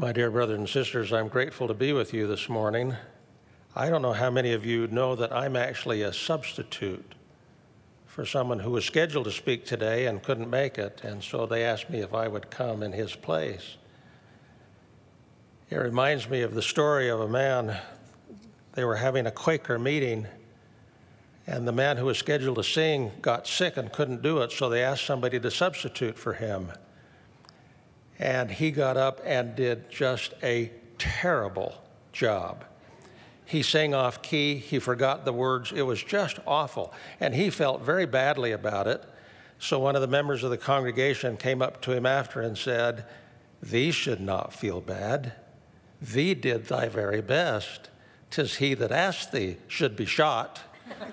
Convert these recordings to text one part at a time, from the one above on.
My dear brothers and sisters, I'm grateful to be with you this morning. I don't know how many of you know that I'm actually a substitute for someone who was scheduled to speak today and couldn't make it, and so they asked me if I would come in his place. It reminds me of the story of a man. They were having a Quaker meeting, and the man who was scheduled to sing got sick and couldn't do it, so they asked somebody to substitute for him and he got up and did just a terrible job. He sang off key, he forgot the words, it was just awful, and he felt very badly about it. So one of the members of the congregation came up to him after and said, Thee should not feel bad. Thee did thy very best. Tis he that asked thee should be shot.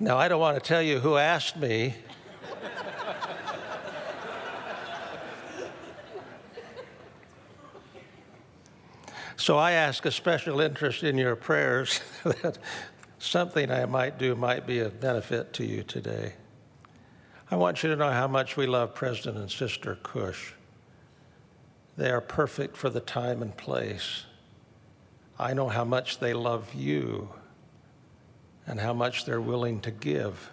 now, I don't want to tell you who asked me So I ask a special interest in your prayers that something I might do might be of benefit to you today. I want you to know how much we love President and Sister Kusch. They are perfect for the time and place. I know how much they love you and how much they're willing to give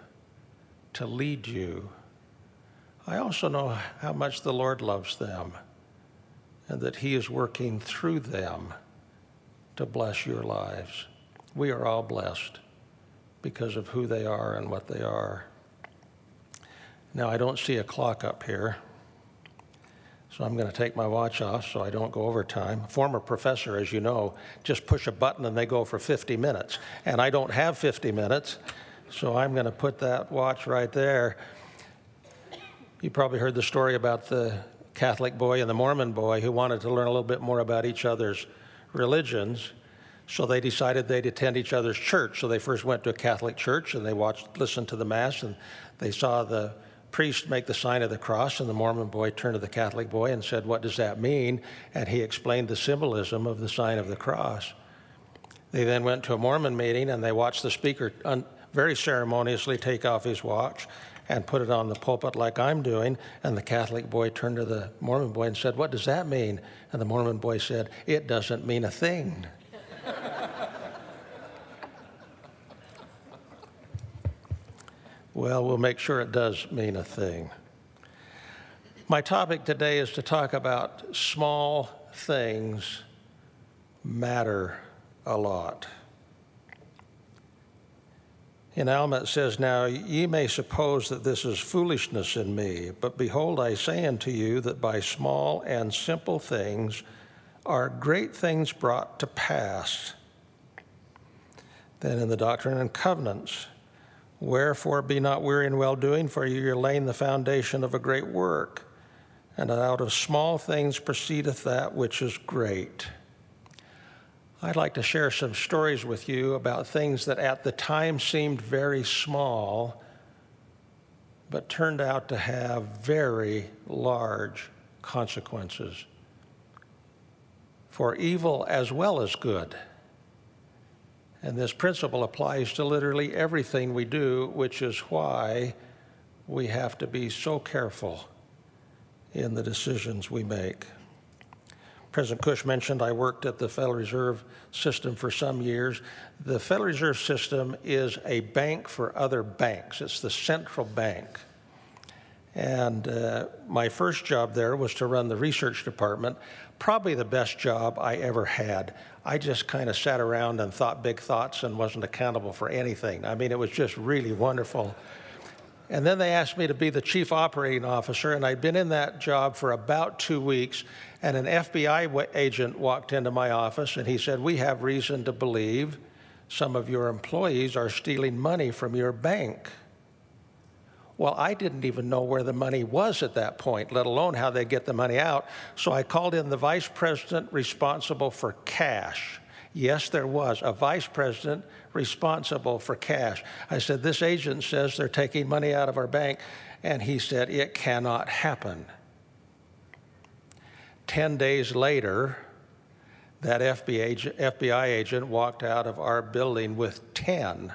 to lead you. I also know how much the Lord loves them and that He is working through them to bless your lives. We are all blessed because of who they are and what they are. Now, I don't see a clock up here, so I'm going to take my watch off so I don't go over time. Former professor, as you know, just push a button and they go for 50 minutes. And I don't have 50 minutes, so I'm going to put that watch right there. You probably heard the story about the Catholic boy and the Mormon boy who wanted to learn a little bit more about each other's religions. So they decided they'd attend each other's church. So they first went to a Catholic church and they watched, listened to the Mass, and they saw the priest make the sign of the cross. And the Mormon boy turned to the Catholic boy and said, What does that mean? And he explained the symbolism of the sign of the cross. They then went to a Mormon meeting and they watched the speaker un- very ceremoniously take off his watch and put it on the pulpit like I'm doing. And the Catholic boy turned to the Mormon boy and said, What does that mean? And the Mormon boy said, It doesn't mean a thing. well, we'll make sure it does mean a thing. My topic today is to talk about small things matter a lot. In Alma it says, Now ye may suppose that this is foolishness in me, but behold, I say unto you that by small and simple things are great things brought to pass. Then in the Doctrine and Covenants, wherefore be not weary in well doing, for ye are laying the foundation of a great work, and out of small things proceedeth that which is great. I'd like to share some stories with you about things that at the time seemed very small, but turned out to have very large consequences for evil as well as good. And this principle applies to literally everything we do, which is why we have to be so careful in the decisions we make. President Kusch mentioned, I worked at the Federal Reserve System for some years. The Federal Reserve System is a bank for other banks, it's the central bank. And uh, my first job there was to run the research department, probably the best job I ever had. I just kind of sat around and thought big thoughts and wasn't accountable for anything. I mean, it was just really wonderful. And then they asked me to be the chief operating officer, and I'd been in that job for about two weeks. And an FBI agent walked into my office and he said, We have reason to believe some of your employees are stealing money from your bank. Well, I didn't even know where the money was at that point, let alone how they get the money out. So I called in the vice president responsible for cash. Yes, there was a vice president responsible for cash. I said, This agent says they're taking money out of our bank. And he said, It cannot happen. Ten days later, that FBI agent walked out of our building with 10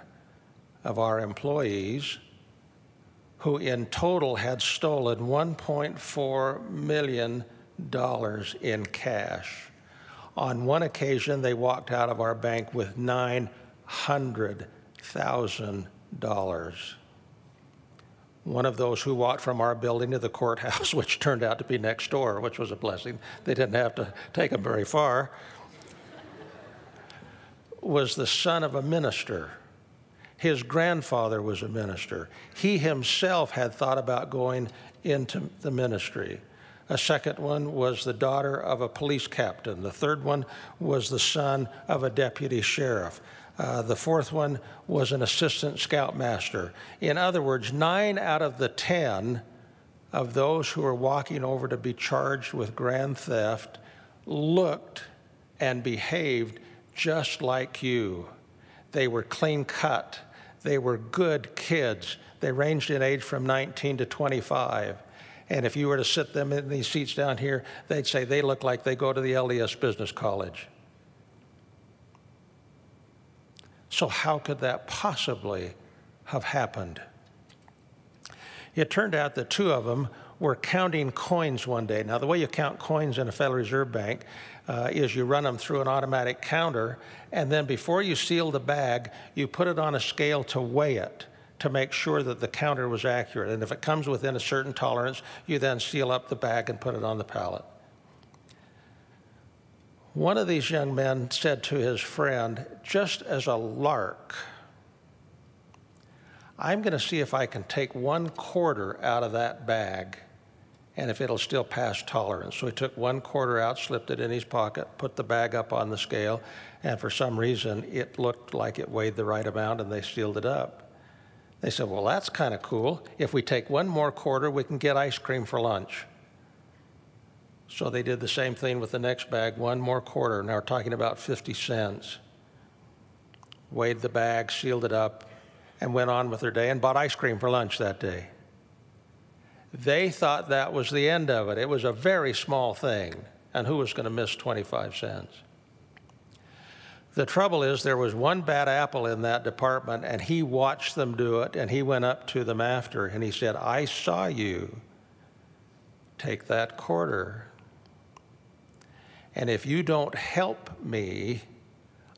of our employees who in total had stolen $1.4 million in cash. On one occasion, they walked out of our bank with $900,000. One of those who walked from our building to the courthouse, which turned out to be next door, which was a blessing. They didn't have to take them very far, was the son of a minister. His grandfather was a minister. He himself had thought about going into the ministry. A second one was the daughter of a police captain. The third one was the son of a deputy sheriff. Uh, the fourth one was an assistant scoutmaster. In other words, nine out of the ten of those who were walking over to be charged with grand theft looked and behaved just like you. They were clean cut, they were good kids. They ranged in age from 19 to 25. And if you were to sit them in these seats down here, they'd say they look like they go to the LDS Business College. So, how could that possibly have happened? It turned out that two of them were counting coins one day. Now, the way you count coins in a Federal Reserve Bank uh, is you run them through an automatic counter, and then before you seal the bag, you put it on a scale to weigh it to make sure that the counter was accurate. And if it comes within a certain tolerance, you then seal up the bag and put it on the pallet. One of these young men said to his friend, just as a lark, I'm going to see if I can take one quarter out of that bag and if it'll still pass tolerance. So he took one quarter out, slipped it in his pocket, put the bag up on the scale, and for some reason it looked like it weighed the right amount and they sealed it up. They said, Well, that's kind of cool. If we take one more quarter, we can get ice cream for lunch. So they did the same thing with the next bag, one more quarter. Now we're talking about 50 cents. Weighed the bag, sealed it up, and went on with their day and bought ice cream for lunch that day. They thought that was the end of it. It was a very small thing, and who was going to miss 25 cents? The trouble is, there was one bad apple in that department, and he watched them do it, and he went up to them after, and he said, I saw you take that quarter. And if you don't help me,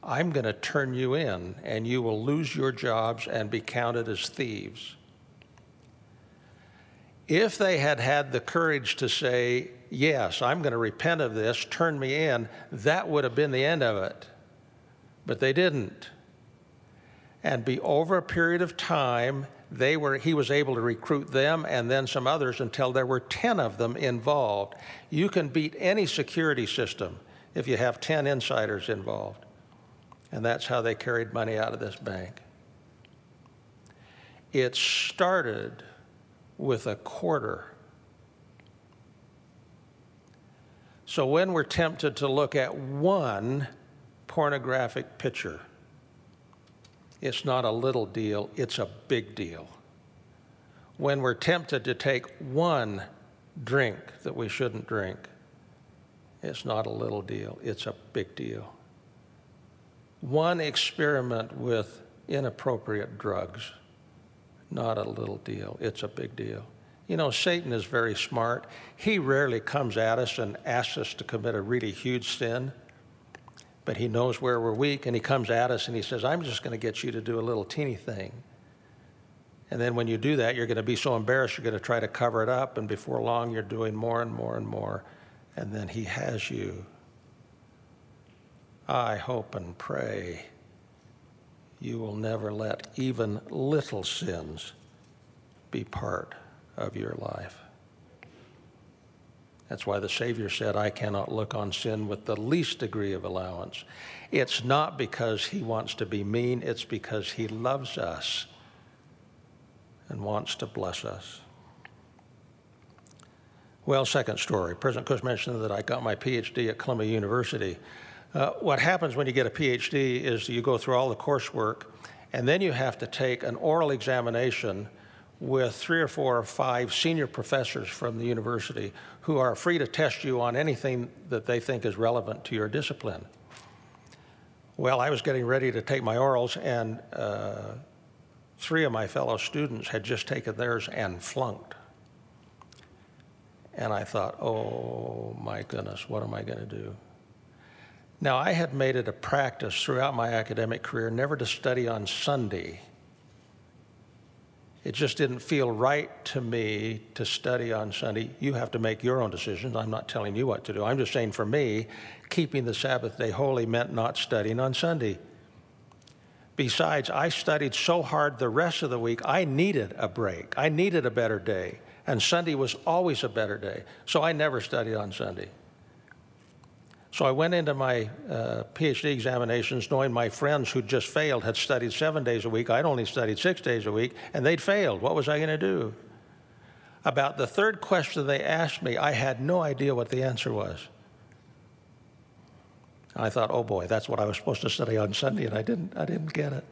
I'm going to turn you in, and you will lose your jobs and be counted as thieves. If they had had the courage to say, Yes, I'm going to repent of this, turn me in, that would have been the end of it but they didn't. And be over a period of time, they were, he was able to recruit them and then some others until there were 10 of them involved. You can beat any security system if you have 10 insiders involved. And that's how they carried money out of this bank. It started with a quarter. So when we're tempted to look at one, pornographic picture. It's not a little deal, it's a big deal. When we're tempted to take one drink that we shouldn't drink, it's not a little deal, it's a big deal. One experiment with inappropriate drugs, not a little deal, it's a big deal. You know, Satan is very smart. He rarely comes at us and asks us to commit a really huge sin but he knows where we're weak and he comes at us and he says, I'm just going to get you to do a little teeny thing. And then when you do that, you're going to be so embarrassed, you're going to try to cover it up, and before long, you're doing more and more and more. And then he has you. I hope and pray you will never let even little sins be part of your life. That's why the Savior said, I cannot look on sin with the least degree of allowance. It's not because he wants to be mean, it's because he loves us and wants to bless us. Well, second story. President Kusch mentioned that I got my PhD at Columbia University. Uh, what happens when you get a PhD is you go through all the coursework, and then you have to take an oral examination with three or four or five senior professors from the university who are free to test you on anything that they think is relevant to your discipline. Well, I was getting ready to take my orals, and uh, three of my fellow students had just taken theirs and flunked. And I thought, oh my goodness, what am I going to do? Now, I had made it a practice throughout my academic career never to study on Sunday. It just didn't feel right to me to study on Sunday. You have to make your own decisions. I'm not telling you what to do. I'm just saying for me, keeping the Sabbath day holy meant not studying on Sunday. Besides, I studied so hard the rest of the week, I needed a break. I needed a better day. And Sunday was always a better day. So I never studied on Sunday. So I went into my uh, PhD examinations knowing my friends who just failed had studied seven days a week. I'd only studied six days a week, and they'd failed. What was I going to do? About the third question they asked me, I had no idea what the answer was. I thought, oh boy, that's what I was supposed to study on Sunday, and I didn't, I didn't get it.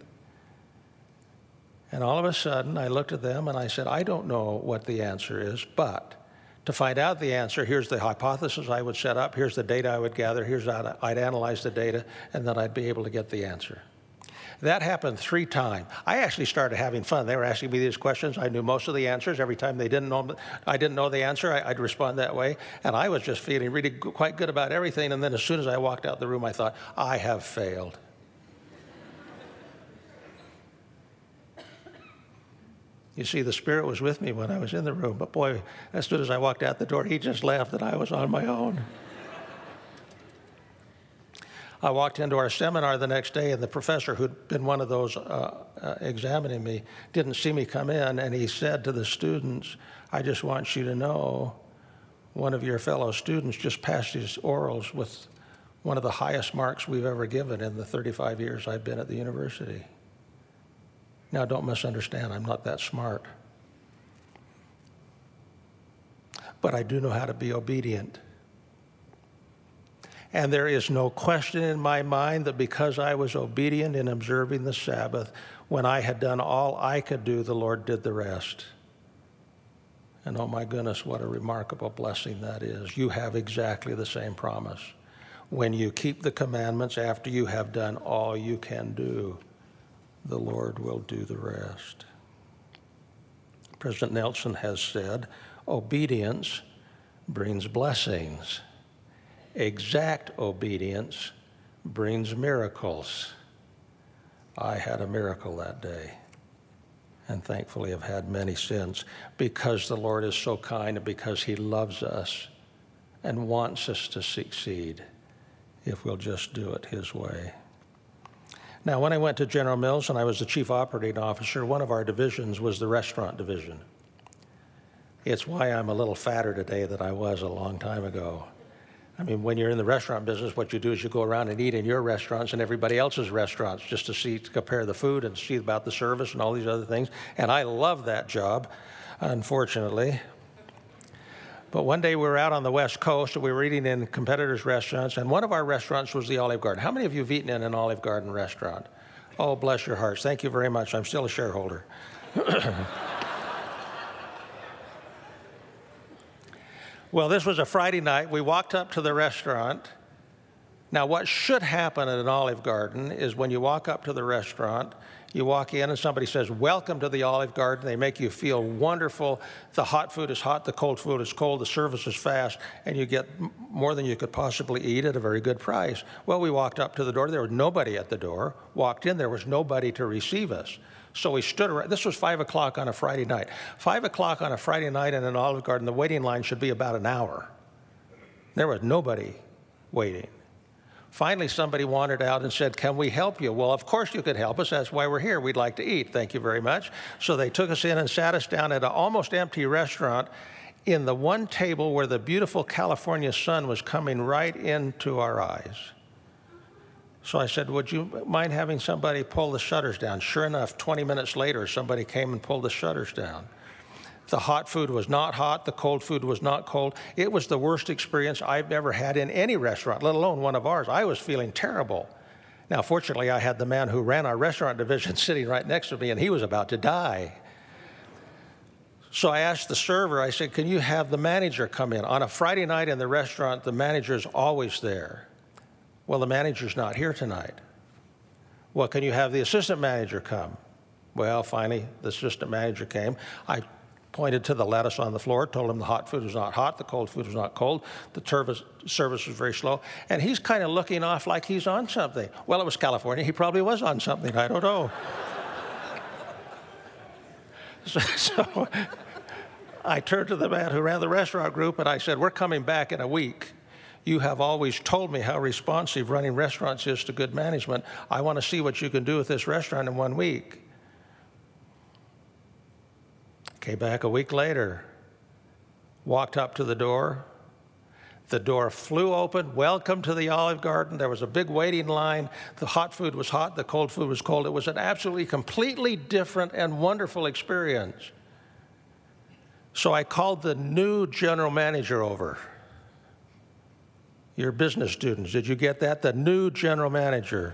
And all of a sudden, I looked at them and I said, I don't know what the answer is, but to find out the answer, here's the hypothesis I would set up, here's the data I would gather, here's how I'd analyze the data, and then I'd be able to get the answer. That happened three times. I actually started having fun. They were asking me these questions. I knew most of the answers. Every time they didn't know, I didn't know the answer, I, would respond that way. And I was just feeling really quite good about everything. And then as soon as I walked out the room, I thought, I have failed. You see, the Spirit was with me when I was in the room. But boy, as soon as I walked out the door, he just laughed that I was on my own. I walked into our seminar the next day, and the professor, who'd been one of those uh, uh, examining me, didn't see me come in, and he said to the students, I just want you to know one of your fellow students just passed his orals with one of the highest marks we've ever given in the 35 years I've been at the university. Now, don't misunderstand, I'm not that smart. But I do know how to be obedient. And there is no question in my mind that because I was obedient in observing the Sabbath, when I had done all I could do, the Lord did the rest. And oh my goodness, what a remarkable blessing that is. You have exactly the same promise. When you keep the commandments after you have done all you can do, the Lord will do the rest. President Nelson has said, obedience brings blessings exact obedience brings miracles. I had a miracle that day, and thankfully have had many since because the Lord is so kind and because He loves us and wants us to succeed if we'll just do it His way. Now, when I went to General Mills and I was the chief operating officer, one of our divisions was the restaurant division. It's why I'm a little fatter today than I was a long time ago. I mean, when you're in the restaurant business, what you do is you go around and eat in your restaurants and everybody else's restaurants just to see, to compare the food and see about the service and all these other things. And I love that job, unfortunately. But one day we were out on the West Coast and we were eating in competitors' restaurants, and one of our restaurants was the Olive Garden. How many of you have eaten in an Olive Garden restaurant? Oh, bless your hearts. Thank you very much. I'm still a shareholder. Well, this was a Friday night. We walked up to the restaurant. Now, what should happen at an Olive Garden is when you walk up to the restaurant, you walk in and somebody says, Welcome to the Olive Garden. They make you feel wonderful. The hot food is hot, the cold food is cold, the service is fast, and you get more than you could possibly eat at a very good price. Well, we walked up to the door. There was nobody at the door. Walked in, there was nobody to receive us. So we stood around. This was 5 o'clock on a Friday night. 5 o'clock on a Friday night in an Olive Garden, the waiting line should be about an hour. There was nobody waiting. Finally, somebody wandered out and said, Can we help you? Well, of course you could help us. That's why we're here. We'd like to eat. Thank you very much. So they took us in and sat us down at an almost empty restaurant in the one table where the beautiful California sun was coming right into our eyes. So I said, Would you mind having somebody pull the shutters down? Sure enough, 20 minutes later, somebody came and pulled the shutters down. The hot food was not hot, the cold food was not cold. It was the worst experience I've ever had in any restaurant, let alone one of ours. I was feeling terrible. Now, fortunately, I had the man who ran our restaurant division sitting right next to me, and he was about to die. So I asked the server, I said, Can you have the manager come in? On a Friday night in the restaurant, the manager's always there. Well, the manager's not here tonight. Well, can you have the assistant manager come? Well, finally, the assistant manager came. I pointed to the lettuce on the floor, told him the hot food was not hot, the cold food was not cold, the service, service was very slow, and he's kind of looking off like he's on something. Well, it was California. He probably was on something. I don't know. so, so I turned to the man who ran the restaurant group and I said, We're coming back in a week. You have always told me how responsive running restaurants is to good management. I want to see what you can do with this restaurant in one week. Came back a week later, walked up to the door. The door flew open. Welcome to the Olive Garden. There was a big waiting line. The hot food was hot, the cold food was cold. It was an absolutely completely different and wonderful experience. So I called the new general manager over. Your business students, did you get that? The new general manager.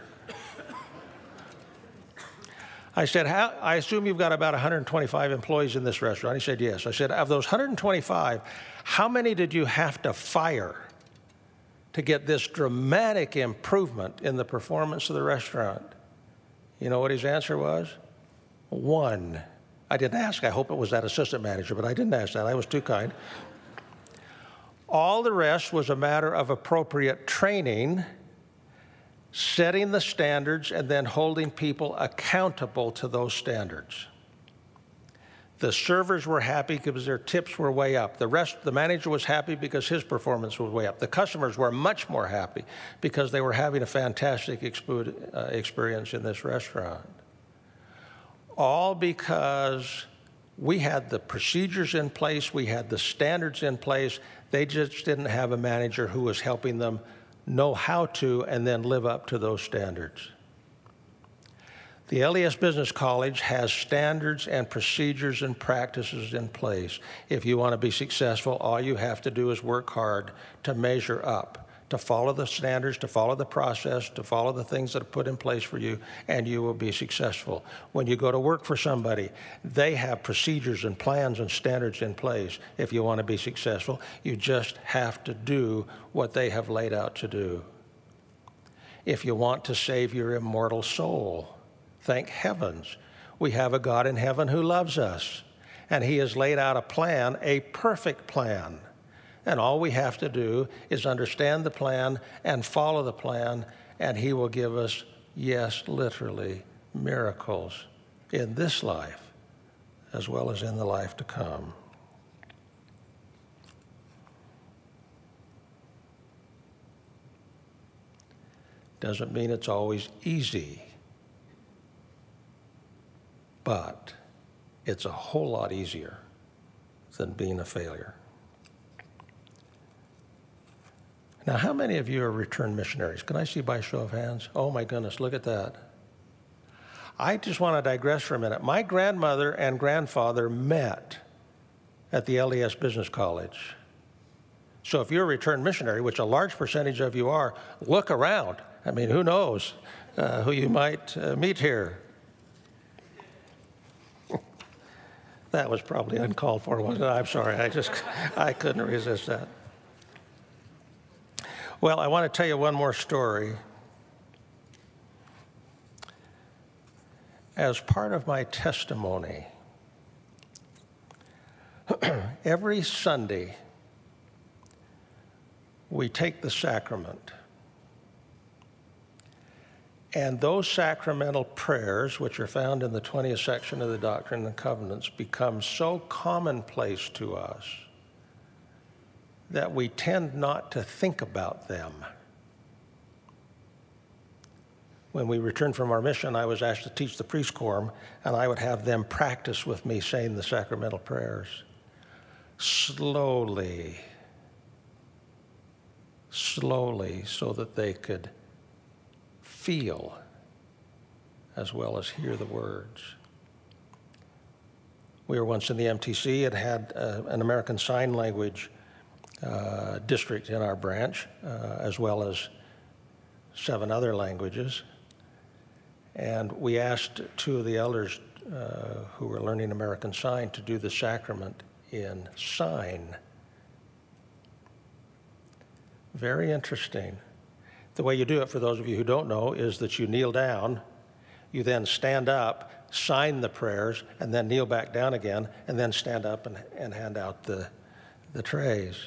I said, I assume you've got about 125 employees in this restaurant. He said, Yes. I said, Of those 125, how many did you have to fire to get this dramatic improvement in the performance of the restaurant? You know what his answer was? One. I didn't ask. I hope it was that assistant manager, but I didn't ask that. I was too kind. All the rest was a matter of appropriate training setting the standards and then holding people accountable to those standards. The servers were happy because their tips were way up. The rest, the manager was happy because his performance was way up. The customers were much more happy because they were having a fantastic uh, experience in this restaurant. All because we had the procedures in place, we had the standards in place. They just didn't have a manager who was helping them know how to, and then live up to those standards. The LDS Business College has standards and procedures and practices in place. If you want to be successful, all you have to do is work hard to measure up to follow the standards, to follow the process, to follow the things that are put in place for you, and you will be successful. When you go to work for somebody, they have procedures and plans and standards in place. If you want to be successful, you just have to do what they have laid out to do. If you want to save your immortal soul, thank heavens, we have a God in heaven who loves us, and He has laid out a plan, a perfect plan and all we have to do is understand the plan and follow the plan, and He will give us, yes, literally, miracles in this life as well as in the life to come. Doesn't mean it's always easy, but it's a whole lot easier than being a failure. Now, how many of you are returned missionaries? Can I see by show of hands? Oh my goodness, look at that. I just want to digress for a minute. My grandmother and grandfather met at the LDS Business College. So if you're a returned missionary, which a large percentage of you are, look around. I mean, who knows uh, who you might uh, meet here. that was probably uncalled for, wasn't it? I'm sorry. I just I couldn't resist that. Well, I want to tell you one more story. As part of my testimony, every Sunday we take the sacrament. And those sacramental prayers, which are found in the 20th section of the Doctrine and Covenants, become so commonplace to us that we tend not to think about them. When we returned from our mission, I was asked to teach the priest quorum, and I would have them practice with me saying the sacramental prayers. Slowly, slowly, so that they could feel as well as hear the words. We were once in the MTC, it had uh, an American Sign Language uh, district in our branch, uh, as well as seven other languages. And we asked two of the elders uh, who were learning American Sign to do the sacrament in sign. Very interesting. The way you do it, for those of you who don't know, is that you kneel down, You then stand up, sign the prayers, and then kneel back down again, and then stand up and, and hand out the, the trays.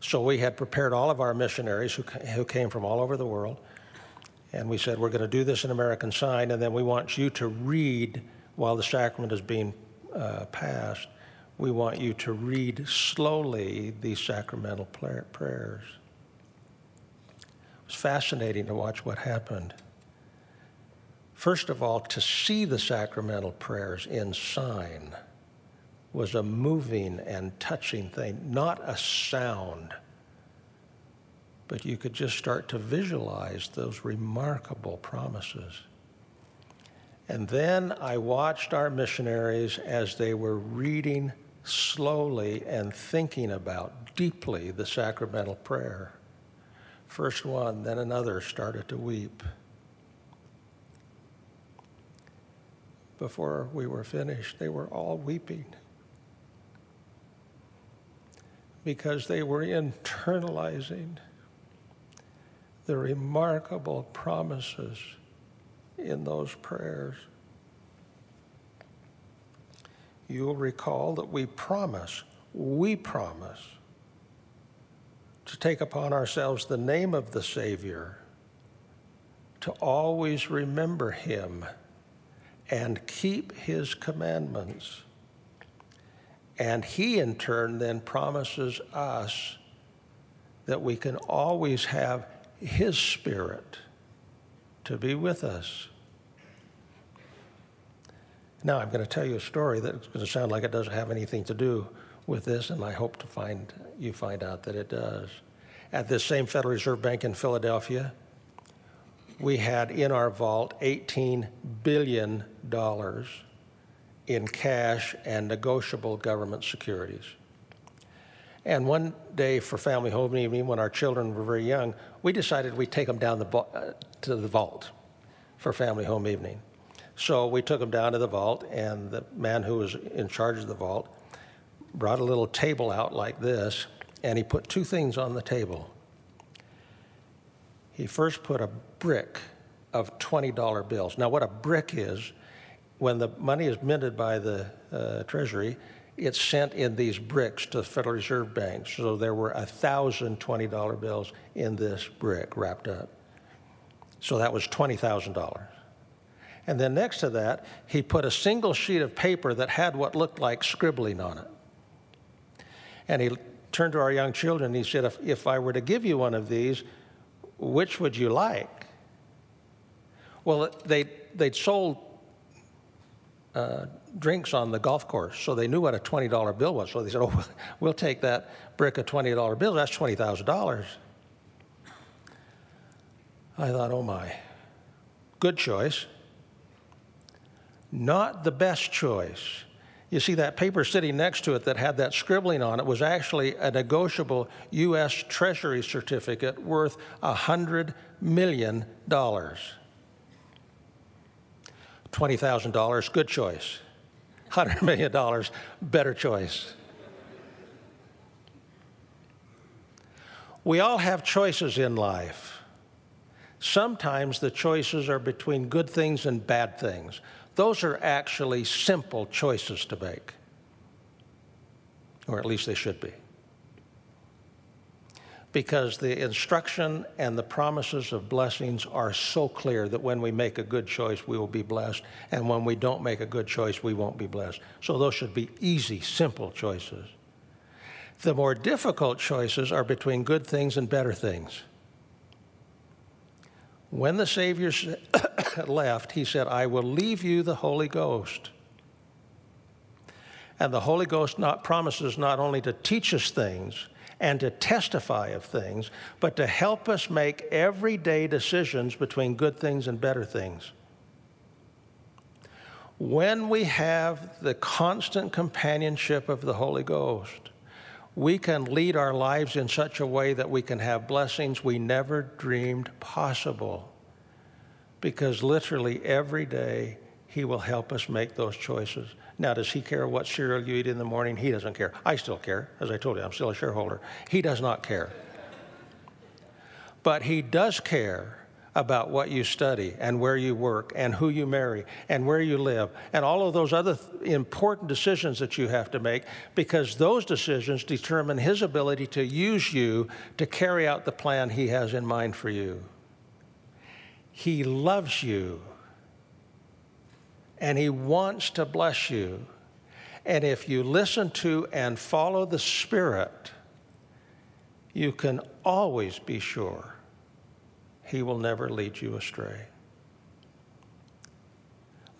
So we had prepared all of our missionaries who, who came from all over the world, and we said, We're going to do this in American Sign, and then we want you to read while the sacrament is being uh, passed. We want you to read slowly these sacramental prayers. It was fascinating to watch what happened. First of all, to see the sacramental prayers in sign was a moving and touching thing, not a sound. But you could just start to visualize those remarkable promises. And then I watched our missionaries as they were reading slowly and thinking about deeply the sacramental prayer. First one, then another started to weep. Before we were finished, they were all weeping because they were internalizing the remarkable promises in those prayers. You'll recall that we promise, we promise to take upon ourselves the name of the Savior, to always remember Him and keep His commandments. And He, in turn, then promises us that we can always have His Spirit to be with us. Now, I'm going to tell you a story that's going to sound like it doesn't have anything to do with this, and I hope to find you find out that it does. At this same Federal Reserve Bank in Philadelphia, we had in our vault $18 billion in cash and negotiable government securities. And one day for family home evening, when our children were very young, we decided we'd take them down the, uh, to the vault for family home evening. So we took them down to the vault, and the man who was in charge of the vault brought a little table out like this, and he put two things on the table. He first put a brick of $20 bills. Now, what a brick is, when the money is minted by the uh, Treasury, it's sent in these bricks to the Federal Reserve Bank. So there were a thousand $20 bills in this brick wrapped up. So that was $20,000. And then next to that, he put a single sheet of paper that had what looked like scribbling on it. And he turned to our young children and he said, if, if I were to give you one of these, which would you like? Well, they, they'd sold uh, drinks on the golf course, so they knew what a $20 bill was. So they said, oh, we'll take that brick of $20 bills. That's $20,000. I thought, oh my, good choice. Not the best choice. You see, that paper sitting next to it that had that scribbling on it was actually a negotiable U.S. Treasury certificate worth $100 million. $20,000, good choice. $100 million, better choice. We all have choices in life. Sometimes the choices are between good things and bad things. Those are actually simple choices to make, or at least they should be. Because the instruction and the promises of blessings are so clear that when we make a good choice, we will be blessed, and when we don't make a good choice, we won't be blessed. So those should be easy, simple choices. The more difficult choices are between good things and better things. When the Savior left, he said, I will leave you the Holy Ghost. And the Holy Ghost not promises not only to teach us things and to testify of things, but to help us make everyday decisions between good things and better things. When we have the constant companionship of the Holy Ghost, we can lead our lives in such a way that we can have blessings we never dreamed possible. Because literally every day, He will help us make those choices. Now, does He care what cereal you eat in the morning? He doesn't care. I still care. As I told you, I'm still a shareholder. He does not care. But He does care about what you study and where you work and who you marry and where you live and all of those other th- important decisions that you have to make because those decisions determine his ability to use you to carry out the plan he has in mind for you. He loves you and he wants to bless you. And if you listen to and follow the Spirit, you can always be sure he will never lead you astray.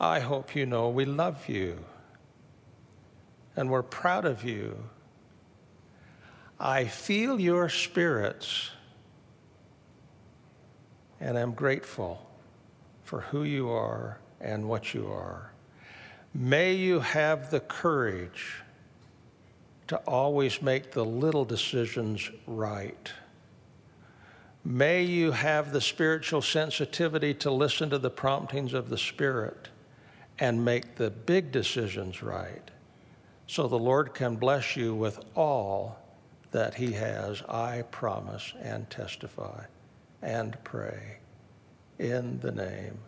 I hope you know we love you and we're proud of you. I feel your spirits and I'm grateful for who you are and what you are. May you have the courage to always make the little decisions right. May you have the spiritual sensitivity to listen to the promptings of the Spirit and make the big decisions right so the Lord can bless you with all that He has, I promise and testify and pray in the name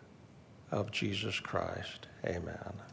of Jesus Christ. Amen.